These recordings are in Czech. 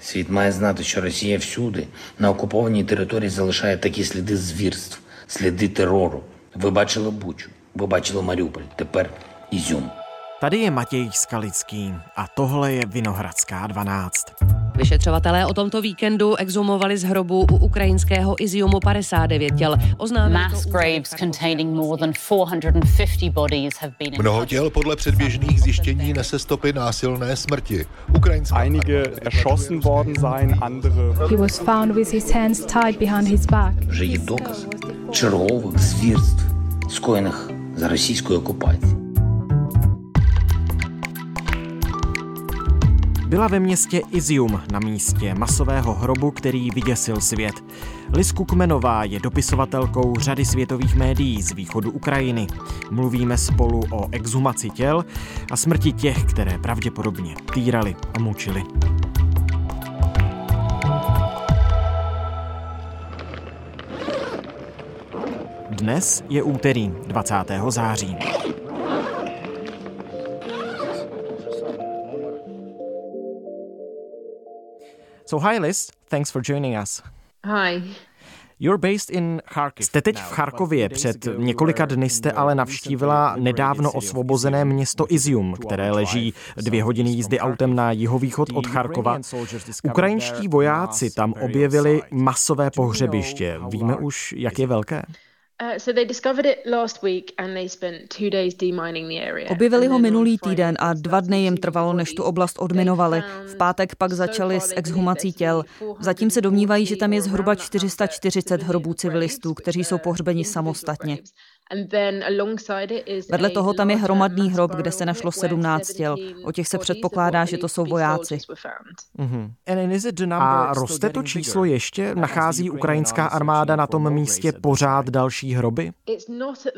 Світ має знати, що Росія всюди на окупованій території залишає такі сліди звірств, сліди терору. Ви бачили Бучу, ви бачили Маріуполь, тепер Ізюм. Tady je Matěj Skalický a tohle je Vinohradská 12. Vyšetřovatelé o tomto víkendu exhumovali z hrobu u ukrajinského Iziumu 59 těl. Mnoho těl podle předběžných zjištění nese stopy násilné smrti. Ukrajinská Einige erschossen worden sein, andere He was found with his hands tied behind his back. Že je dokaz čerhových zvěrstv, skojených za rosijskou okupací. Byla ve městě Izium na místě masového hrobu, který vyděsil svět. Liz Kukmenová je dopisovatelkou řady světových médií z východu Ukrajiny. Mluvíme spolu o exhumaci těl a smrti těch, které pravděpodobně týrali a mučili. Dnes je úterý 20. září. So hi Liz, thanks for joining us. Hi. You're based in Kharkiv. Jste teď v Charkově. Před několika dny jste ale navštívila nedávno osvobozené město Izium, které leží dvě hodiny jízdy autem na jihovýchod od Charkova. Ukrajinští vojáci tam objevili masové pohřebiště. Víme už, jak je velké? Objevili ho minulý týden a dva dny jim trvalo, než tu oblast odminovali. V pátek pak začali s exhumací těl. Zatím se domnívají, že tam je zhruba 440 hrobů civilistů, kteří jsou pohřbeni samostatně. Vedle toho tam je hromadný hrob, kde se našlo 17 těl. O těch se předpokládá, že to jsou vojáci. Mm-hmm. A roste to číslo ještě? Nachází ukrajinská armáda na tom místě pořád další hroby?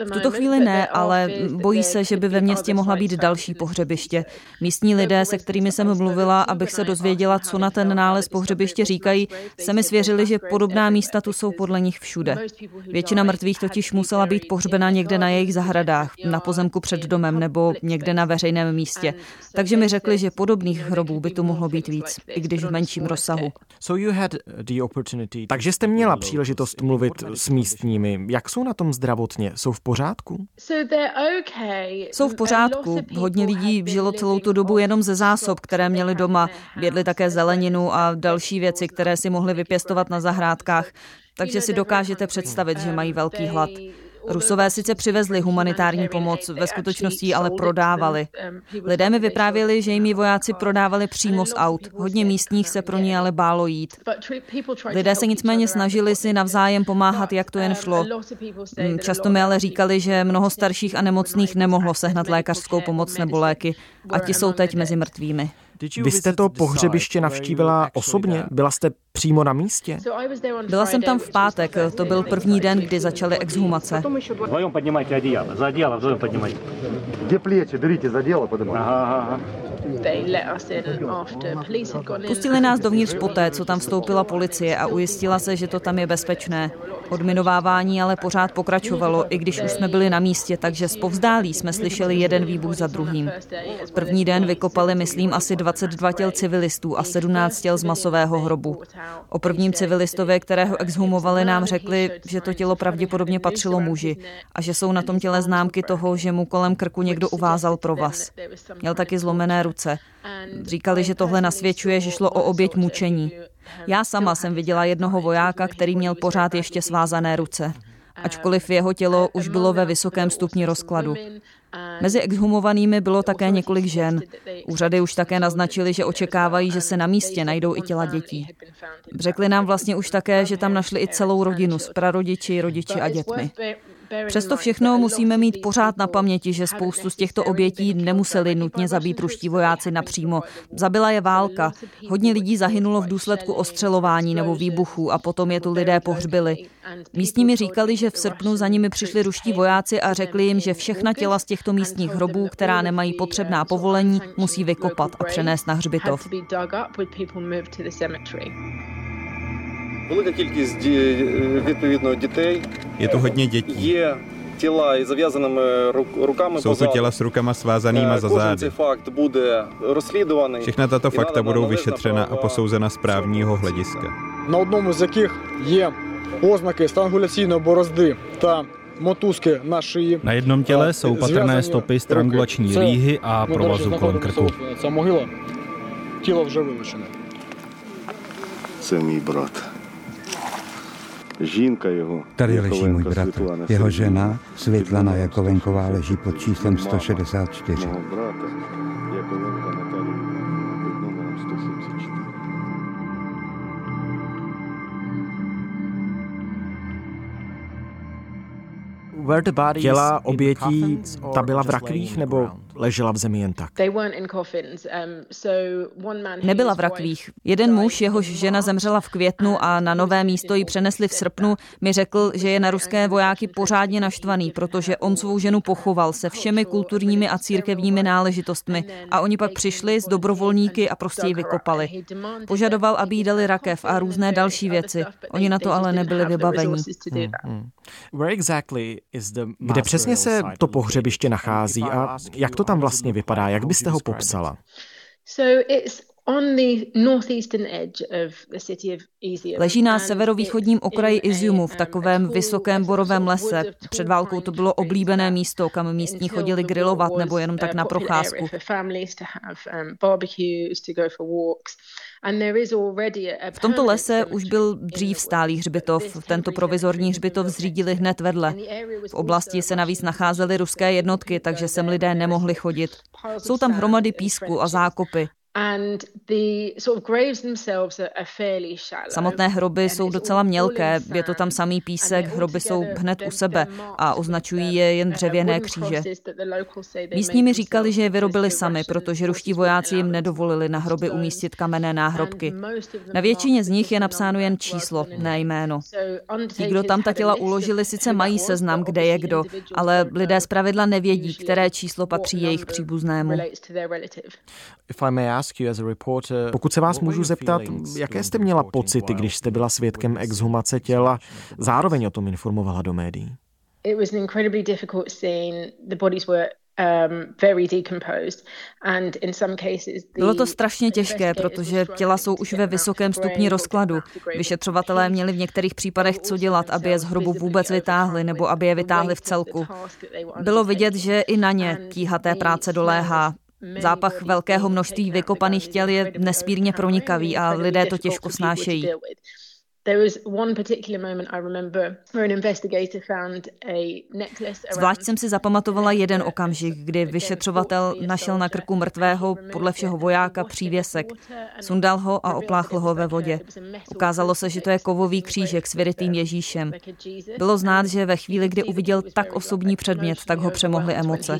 V tuto chvíli ne, ale bojí se, že by ve městě mohla být další pohřebiště. Místní lidé, se kterými jsem mluvila, abych se dozvěděla, co na ten nález pohřebiště říkají, se mi svěřili, že podobná místa tu jsou podle nich všude. Většina mrtvých totiž musela být pohřbena někde na jejich zahradách, na pozemku před domem nebo někde na veřejném místě. Takže mi řekli, že podobných hrobů by tu mohlo být víc, i když v menším rozsahu. Takže jste měla příležitost mluvit s místními. Jak jsou na tom zdravotně? Jsou v pořádku? Jsou v pořádku. Hodně lidí žilo celou tu dobu jenom ze zásob, které měli doma. Jedli také zeleninu a další věci, které si mohli vypěstovat na zahrádkách. Takže si dokážete představit, že mají velký hlad. Rusové sice přivezli humanitární pomoc, ve skutečnosti ji ale prodávali. Lidé mi vyprávěli, že jim ji vojáci prodávali přímo z aut. Hodně místních se pro ně ale bálo jít. Lidé se nicméně snažili si navzájem pomáhat, jak to jen šlo. Často mi ale říkali, že mnoho starších a nemocných nemohlo sehnat lékařskou pomoc nebo léky a ti jsou teď mezi mrtvými. Vy jste to pohřebiště navštívila osobně? Byla jste přímo na místě? Byla jsem tam v pátek, to byl první den, kdy začaly exhumace. Vzojem podnímajte adiálo, za děla, vzojem podnímajte. Kde pleče? držíte, za děla, podnímajte. Pustili nás dovnitř poté, co tam vstoupila policie a ujistila se, že to tam je bezpečné. Odminovávání ale pořád pokračovalo, i když už jsme byli na místě, takže z povzdálí jsme slyšeli jeden výbuch za druhým. První den vykopali, myslím, asi 22 těl civilistů a 17 těl z masového hrobu. O prvním civilistovi, kterého exhumovali, nám řekli, že to tělo pravděpodobně patřilo muži a že jsou na tom těle známky toho, že mu kolem krku někdo uvázal provaz. Měl taky zlomené ruce Říkali, že tohle nasvědčuje, že šlo o oběť mučení. Já sama jsem viděla jednoho vojáka, který měl pořád ještě svázané ruce. Ačkoliv jeho tělo už bylo ve vysokém stupni rozkladu. Mezi exhumovanými bylo také několik žen. Úřady už také naznačili, že očekávají, že se na místě najdou i těla dětí. Řekli nám vlastně už také, že tam našli i celou rodinu s prarodiči, rodiči a dětmi. Přesto všechno musíme mít pořád na paměti, že spoustu z těchto obětí nemuseli nutně zabít ruští vojáci napřímo. Zabila je válka. Hodně lidí zahynulo v důsledku ostřelování nebo výbuchů a potom je tu lidé pohřbili. Místní mi říkali, že v srpnu za nimi přišli ruští vojáci a řekli jim, že všechna těla z těchto místních hrobů, která nemají potřebná povolení, musí vykopat a přenést na hřbitov Je to hodně dětí. тіла із зав'язаними рук- руками Jsou to позаду. těla s rukama svázanýma Е, za Кожен zády. цей факт буде розслідуваний. Všechna tato і fakta надана budou належна vyšetřena a правова posouzena z právního hlediska. на одному з яких є ознаки странгуляційної борозди та мотузки на шиї. Na jednom těle jsou patrné stopy strangulační Це, líhy a ми, до речі, provazu kolem знаходимося krku. ось, Ця могила, тіло вже вилучене. Це мій брат. Žínka jeho. Tady leží můj bratr. Jeho žena Světlana Jakovenková leží pod číslem 164. Těla obětí ta byla v rakvích nebo ležela v zemi jen tak? Nebyla v rakvích. Jeden muž, jehož žena zemřela v květnu a na nové místo ji přenesli v srpnu, mi řekl, že je na ruské vojáky pořádně naštvaný, protože on svou ženu pochoval se všemi kulturními a církevními náležitostmi a oni pak přišli s dobrovolníky a prostě ji vykopali. Požadoval, aby jí dali rakev a různé další věci. Oni na to ale nebyli vybavení. Kde přesně se to pohřebiště nachází a jak to tam vlastně vypadá? Jak byste ho popsala? Leží na severovýchodním okraji Iziumu v takovém vysokém borovém lese. Před válkou to bylo oblíbené místo, kam místní chodili grilovat nebo jenom tak na procházku. V tomto lese už byl dřív stálý hřbitov. Tento provizorní hřbitov zřídili hned vedle. V oblasti se navíc nacházely ruské jednotky, takže sem lidé nemohli chodit. Jsou tam hromady písku a zákopy. Samotné hroby jsou docela mělké, je to tam samý písek, hroby jsou hned u sebe a označují je jen dřevěné kříže. Místní mi říkali, že je vyrobili sami, protože ruští vojáci jim nedovolili na hroby umístit kamenné náhrobky. Na většině z nich je napsáno jen číslo, ne jméno. Ti, kdo tam ta těla uložili, sice mají seznam, kde je kdo, ale lidé zpravidla nevědí, které číslo patří jejich příbuznému. Pokud se vás můžu zeptat, jaké jste měla pocity, když jste byla svědkem exhumace těla, zároveň o tom informovala do médií? Bylo to strašně těžké, protože těla jsou už ve vysokém stupni rozkladu. Vyšetřovatelé měli v některých případech co dělat, aby je z hrobu vůbec vytáhli nebo aby je vytáhli v celku. Bylo vidět, že i na ně tíhaté práce doléhá. Zápach velkého množství vykopaných těl je nesmírně pronikavý a lidé to těžko snášejí. Zvlášť jsem si zapamatovala jeden okamžik, kdy vyšetřovatel našel na krku mrtvého podle všeho vojáka přívěsek. Sundal ho a opláchl ho ve vodě. Ukázalo se, že to je kovový křížek s vyrytým Ježíšem. Bylo znát, že ve chvíli, kdy uviděl tak osobní předmět, tak ho přemohly emoce.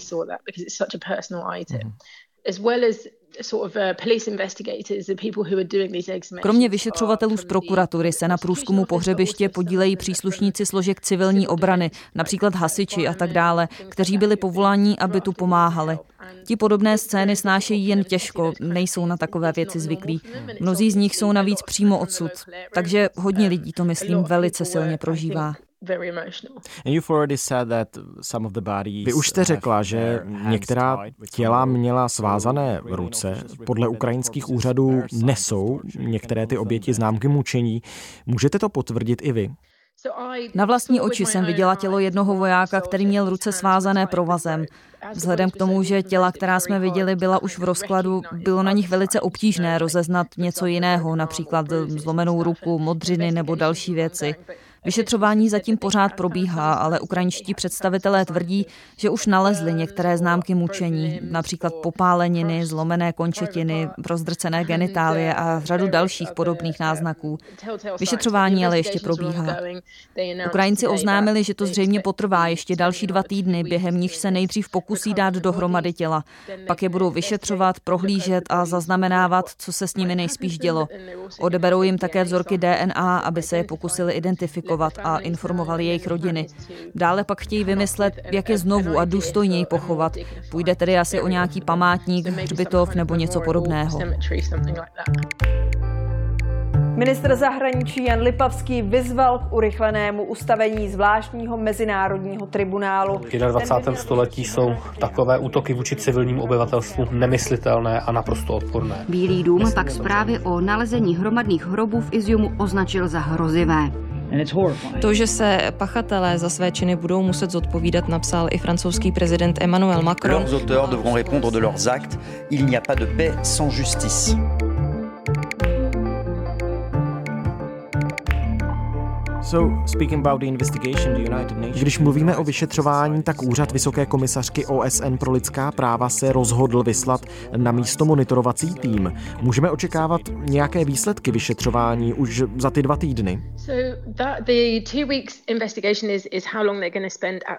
Kromě vyšetřovatelů z prokuratury se na průzkumu pohřebiště podílejí příslušníci složek civilní obrany, například hasiči a tak dále, kteří byli povoláni, aby tu pomáhali. Ti podobné scény snášejí jen těžko, nejsou na takové věci zvyklí. Mnozí z nich jsou navíc přímo odsud, takže hodně lidí to, myslím, velice silně prožívá. Vy už jste řekla, že některá těla měla svázané ruce. Podle ukrajinských úřadů nesou některé ty oběti známky mučení. Můžete to potvrdit i vy? Na vlastní oči jsem viděla tělo jednoho vojáka, který měl ruce svázané provazem. Vzhledem k tomu, že těla, která jsme viděli, byla už v rozkladu, bylo na nich velice obtížné rozeznat něco jiného, například zlomenou ruku, modřiny nebo další věci. Vyšetřování zatím pořád probíhá, ale ukrajinští představitelé tvrdí, že už nalezli některé známky mučení, například popáleniny, zlomené končetiny, rozdrcené genitálie a řadu dalších podobných náznaků. Vyšetřování ale ještě probíhá. Ukrajinci oznámili, že to zřejmě potrvá ještě další dva týdny, během nich se nejdřív pokusí dát dohromady těla. Pak je budou vyšetřovat, prohlížet a zaznamenávat, co se s nimi nejspíš dělo. Odeberou jim také vzorky DNA, aby se je pokusili identifikovat a informovali jejich rodiny. Dále pak chtějí vymyslet, jak je znovu a důstojněji pochovat. Půjde tedy asi o nějaký památník, hřbitov nebo něco podobného. Ministr zahraničí Jan Lipavský vyzval k urychlenému ustavení zvláštního mezinárodního tribunálu. V 21. století jsou takové útoky vůči civilnímu obyvatelstvu nemyslitelné a naprosto odporné. Bílý dům pak zprávy o nalezení hromadných hrobů v Iziumu označil za hrozivé. To, že se pachatelé za své činy budou muset zodpovídat, napsal i francouzský prezident Emmanuel Macron. Leurs auteurs devront répondre de leurs actes. Il n'y a pas de paix sans justice. Když mluvíme o vyšetřování, tak úřad Vysoké komisařky OSN pro lidská práva se rozhodl vyslat na místo monitorovací tým. Můžeme očekávat nějaké výsledky vyšetřování už za ty dva týdny?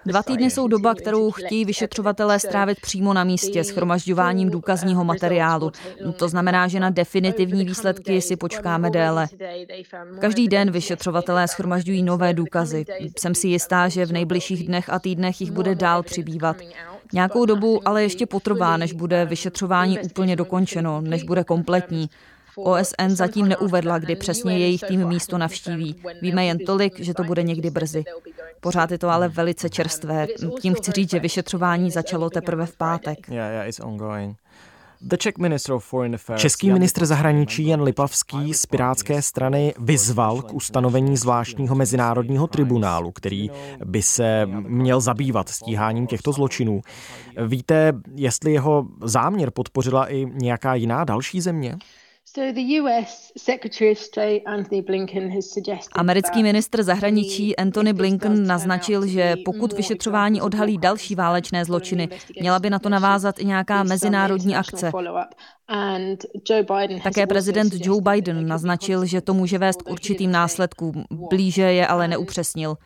Dva týdny jsou doba, kterou chtějí vyšetřovatelé strávit přímo na místě schromažďováním důkazního materiálu. To znamená, že na definitivní výsledky si počkáme déle. Každý den vyšetřovatelé schromažďují nové důkazy. Jsem si jistá, že v nejbližších dnech a týdnech jich bude dál přibývat. Nějakou dobu ale ještě potrvá, než bude vyšetřování úplně dokončeno, než bude kompletní. OSN zatím neuvedla, kdy přesně jejich tým místo navštíví. Víme jen tolik, že to bude někdy brzy. Pořád je to ale velice čerstvé. Tím chci říct, že vyšetřování začalo teprve v pátek. Český ministr zahraničí Jan Lipavský z Pirátské strany vyzval k ustanovení zvláštního mezinárodního tribunálu, který by se měl zabývat stíháním těchto zločinů. Víte, jestli jeho záměr podpořila i nějaká jiná další země? Americký ministr zahraničí Antony Blinken naznačil, že pokud vyšetřování odhalí další válečné zločiny, měla by na to navázat i nějaká mezinárodní akce. Také prezident Joe Biden naznačil, že to může vést k určitým následkům, blíže je ale neupřesnil.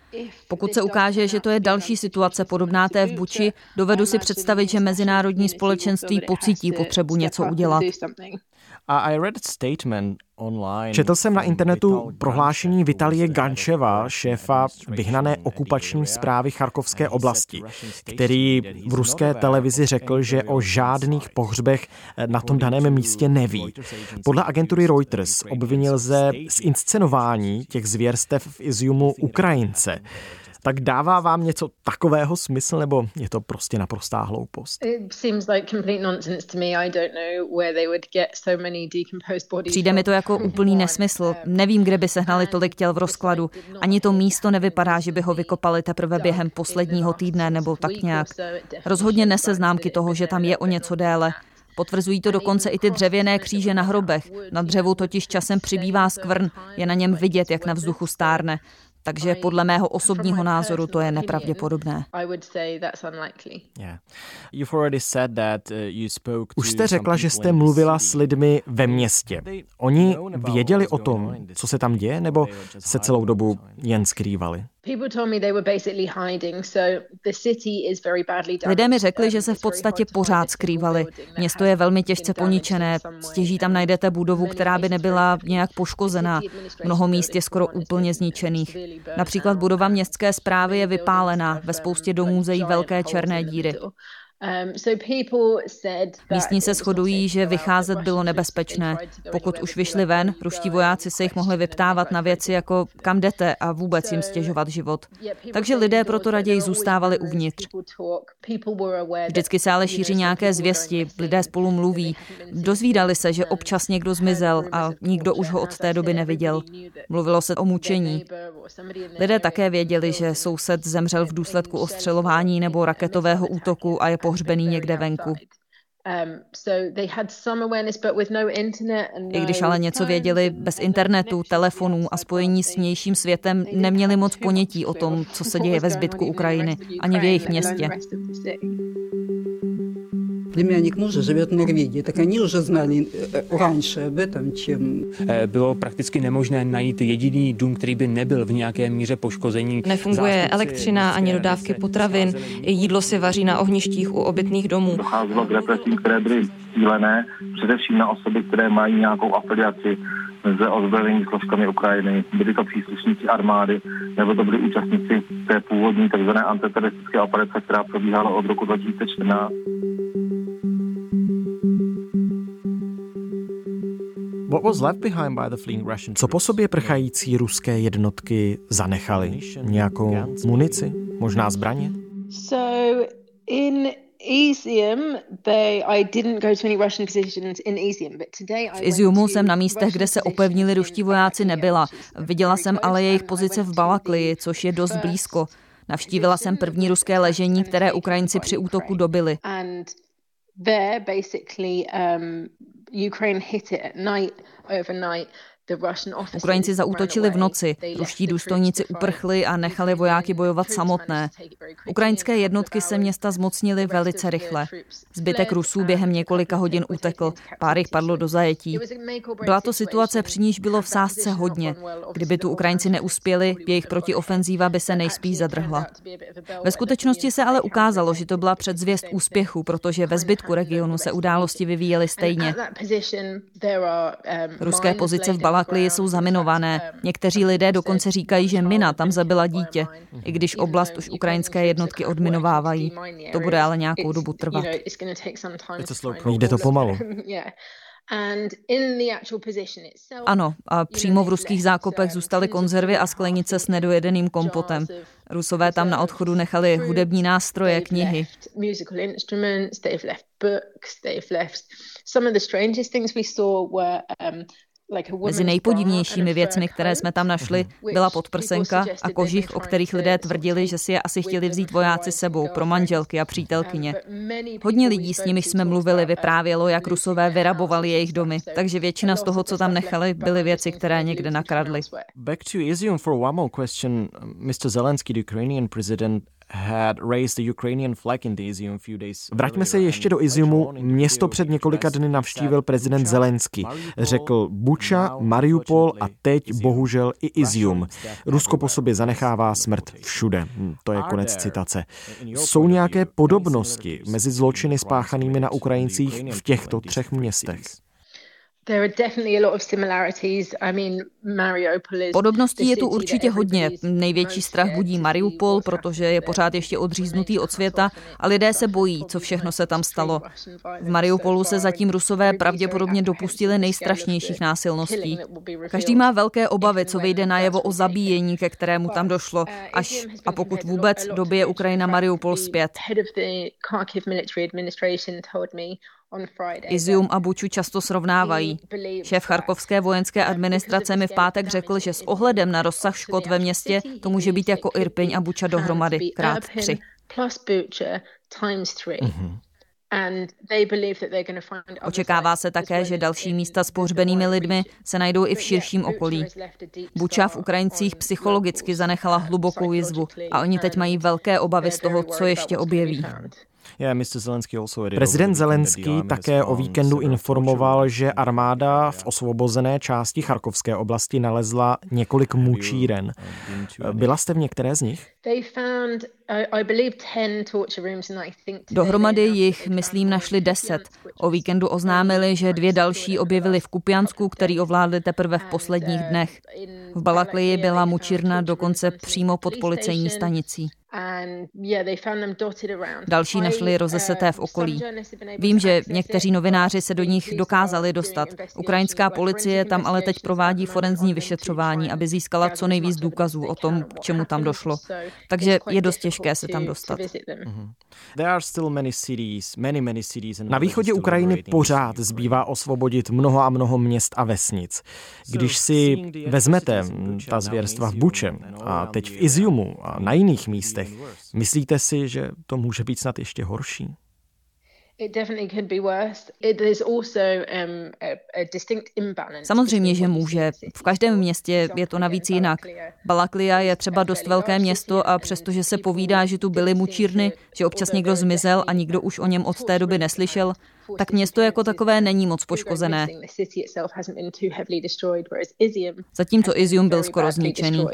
Pokud se ukáže, že to je další situace podobná té v Buči, dovedu si představit, že mezinárodní společenství pocítí potřebu něco udělat. Četl jsem na internetu prohlášení Vitalie Gančeva, šéfa vyhnané okupační zprávy Charkovské oblasti, který v ruské televizi řekl, že o žádných pohřbech na tom daném místě neví. Podle agentury Reuters obvinil ze z inscenování těch zvěrstev v Iziumu Ukrajince. Tak dává vám něco takového smysl, nebo je to prostě naprostá hloupost? Přijde mi to jako úplný nesmysl. Nevím, kde by sehnali tolik těl v rozkladu. Ani to místo nevypadá, že by ho vykopali teprve během posledního týdne nebo tak nějak. Rozhodně nese známky toho, že tam je o něco déle. Potvrzují to dokonce i ty dřevěné kříže na hrobech. Na dřevu totiž časem přibývá skvrn, je na něm vidět, jak na vzduchu stárne takže podle mého osobního názoru to je nepravděpodobné. Už jste řekla, že jste mluvila s lidmi ve městě. Oni věděli o tom, co se tam děje, nebo se celou dobu jen skrývali? Lidé mi řekli, že se v podstatě pořád skrývali. Město je velmi těžce poničené. Stěží tam najdete budovu, která by nebyla nějak poškozená. Mnoho míst je skoro úplně zničených. Například budova městské zprávy je vypálená. Ve spoustě domů zejí velké černé díry. Místní se shodují, že vycházet bylo nebezpečné. Pokud už vyšli ven, ruští vojáci se jich mohli vyptávat na věci jako kam jdete a vůbec jim stěžovat život. Takže lidé proto raději zůstávali uvnitř. Vždycky se ale šíří nějaké zvěsti, lidé spolu mluví. Dozvídali se, že občas někdo zmizel a nikdo už ho od té doby neviděl. Mluvilo se o mučení. Lidé také věděli, že soused zemřel v důsledku ostřelování nebo raketového útoku a je pohřbený někde venku. I když ale něco věděli, bez internetu, telefonů a spojení s vnějším světem neměli moc ponětí o tom, co se děje ve zbytku Ukrajiny, ani v jejich městě Племянник мужа живет в Норвегии, так они уже знали раньше об этом, чем... Bylo prakticky nemožné najít jediný dům, který by nebyl v nějaké míře poškození. Nefunguje elektřina ani dodávky potravin, jídlo se vaří na ohništích u obytných domů. Docházelo k represím, které byly cílené především na osoby, které mají nějakou afiliaci s ozbrojenými složkami Ukrajiny. Byli to příslušníci armády, nebo to byli účastníci té původní tzv. antiteroristické operace, která probíhala od roku 2014. What was left behind by the fleeing Russian Co po sobě prchající ruské jednotky zanechali? Nějakou munici? Možná zbraně? So in Izium, they, I didn't go to any Russian positions in Izium, but today I V Iziumu jsem na místech, kde se opevnili ruští vojáci, nebyla. Viděla jsem ale jejich pozice v Balaklii, což je dost blízko. Navštívila jsem první ruské ležení, které Ukrajinci při útoku dobili. And there, basically, um, Ukraine hit it at night, overnight. Ukrajinci zaútočili v noci, ruští důstojníci uprchli a nechali vojáky bojovat samotné. Ukrajinské jednotky se města zmocnily velice rychle. Zbytek Rusů během několika hodin utekl, pár jich padlo do zajetí. Byla to situace, při níž bylo v sázce hodně. Kdyby tu Ukrajinci neuspěli, jejich protiofenzíva by se nejspíš zadrhla. Ve skutečnosti se ale ukázalo, že to byla předzvěst úspěchu, protože ve zbytku regionu se události vyvíjely stejně. Ruské pozice v Balaklii jsou zaminované. Někteří lidé dokonce říkají, že mina tam zabila dítě, i když oblast už ukrajinské jednotky odminovávají. To bude ale nějakou dobu trvat. Jde to pomalu. Ano, a přímo v ruských zákopech zůstaly konzervy a sklenice s nedojedeným kompotem. Rusové tam na odchodu nechali hudební nástroje, knihy. Mezi nejpodivnějšími věcmi, které jsme tam našli, byla podprsenka a kožich, o kterých lidé tvrdili, že si je asi chtěli vzít vojáci sebou pro manželky a přítelkyně. Hodně lidí, s nimiž jsme mluvili, vyprávělo, jak rusové vyrabovali jejich domy, takže většina z toho, co tam nechali, byly věci, které někde nakradli. Back to Izium for one more question. Mr. Zelensky, the Ukrainian president, Vraťme se ještě do Iziumu. Město před několika dny navštívil prezident Zelensky. Řekl Buča, Mariupol a teď bohužel i Izium. Rusko po sobě zanechává smrt všude. Hm, to je konec citace. Jsou nějaké podobnosti mezi zločiny spáchanými na Ukrajincích v těchto třech městech? Podobností je tu určitě hodně. Největší strach budí Mariupol, protože je pořád ještě odříznutý od světa a lidé se bojí, co všechno se tam stalo. V Mariupolu se zatím Rusové pravděpodobně dopustili nejstrašnějších násilností. Každý má velké obavy, co vyjde najevo o zabíjení, ke kterému tam došlo, až a pokud vůbec dobije Ukrajina Mariupol zpět. Izium a Buču často srovnávají. Šéf charkovské vojenské administrace mi v pátek řekl, že s ohledem na rozsah škod ve městě to může být jako Irpiň a Buča dohromady krát tři. Mhm. Očekává se také, že další místa s pohřbenými lidmi se najdou i v širším okolí. Buča v Ukrajincích psychologicky zanechala hlubokou jizvu a oni teď mají velké obavy z toho, co ještě objeví. Prezident Zelenský také o víkendu informoval, že armáda v osvobozené části Charkovské oblasti nalezla několik mučíren. Byla jste v některé z nich? Dohromady jich, myslím, našli deset. O víkendu oznámili, že dvě další objevili v Kupiansku, který ovládli teprve v posledních dnech. V Balaklii byla mučírna dokonce přímo pod policejní stanicí. Další našli rozeseté v okolí. Vím, že někteří novináři se do nich dokázali dostat. Ukrajinská policie tam ale teď provádí forenzní vyšetřování, aby získala co nejvíc důkazů o tom, k čemu tam došlo. Takže je dost těžké se tam dostat. Na východě Ukrajiny pořád zbývá osvobodit mnoho a mnoho měst a vesnic. Když si vezmete ta zvěrstva v Bučem a teď v Iziumu a na jiných místech, Myslíte si, že to může být snad ještě horší? Samozřejmě, že může. V každém městě je to navíc jinak. Balaklia je třeba dost velké město a přestože se povídá, že tu byly mučírny, že občas někdo zmizel a nikdo už o něm od té doby neslyšel, tak město jako takové není moc poškozené. Zatímco Izium byl skoro zničený.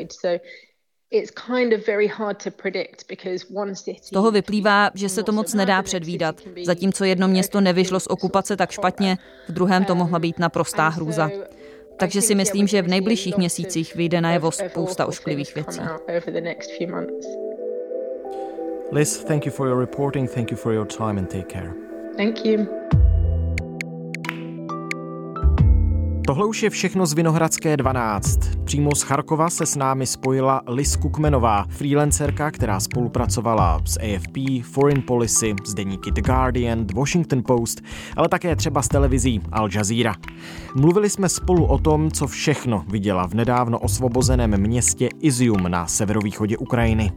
Z toho vyplývá, že se to moc nedá předvídat. Zatímco jedno město nevyšlo z okupace tak špatně, v druhém to mohla být naprostá hrůza. Takže si myslím, že v nejbližších měsících vyjde najevo spousta ošklivých věcí. Liz, thank you for your reporting, thank you for your time and take care. Thank you. Tohle už je všechno z Vinohradské 12. Přímo z Charkova se s námi spojila Liz Kukmenová, freelancerka, která spolupracovala s AFP, Foreign Policy, s deníky The Guardian, The Washington Post, ale také třeba s televizí Al Jazeera. Mluvili jsme spolu o tom, co všechno viděla v nedávno osvobozeném městě Izium na severovýchodě Ukrajiny.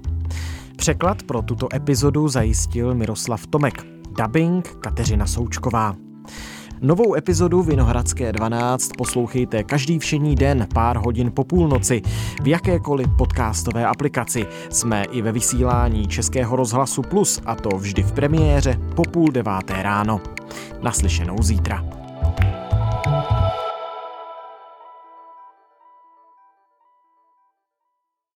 Překlad pro tuto epizodu zajistil Miroslav Tomek, dubbing Kateřina Součková. Novou epizodu Vinohradské 12 poslouchejte každý všední den pár hodin po půlnoci v jakékoliv podcastové aplikaci. Jsme i ve vysílání Českého rozhlasu Plus a to vždy v premiéře po půl deváté ráno. Naslyšenou zítra.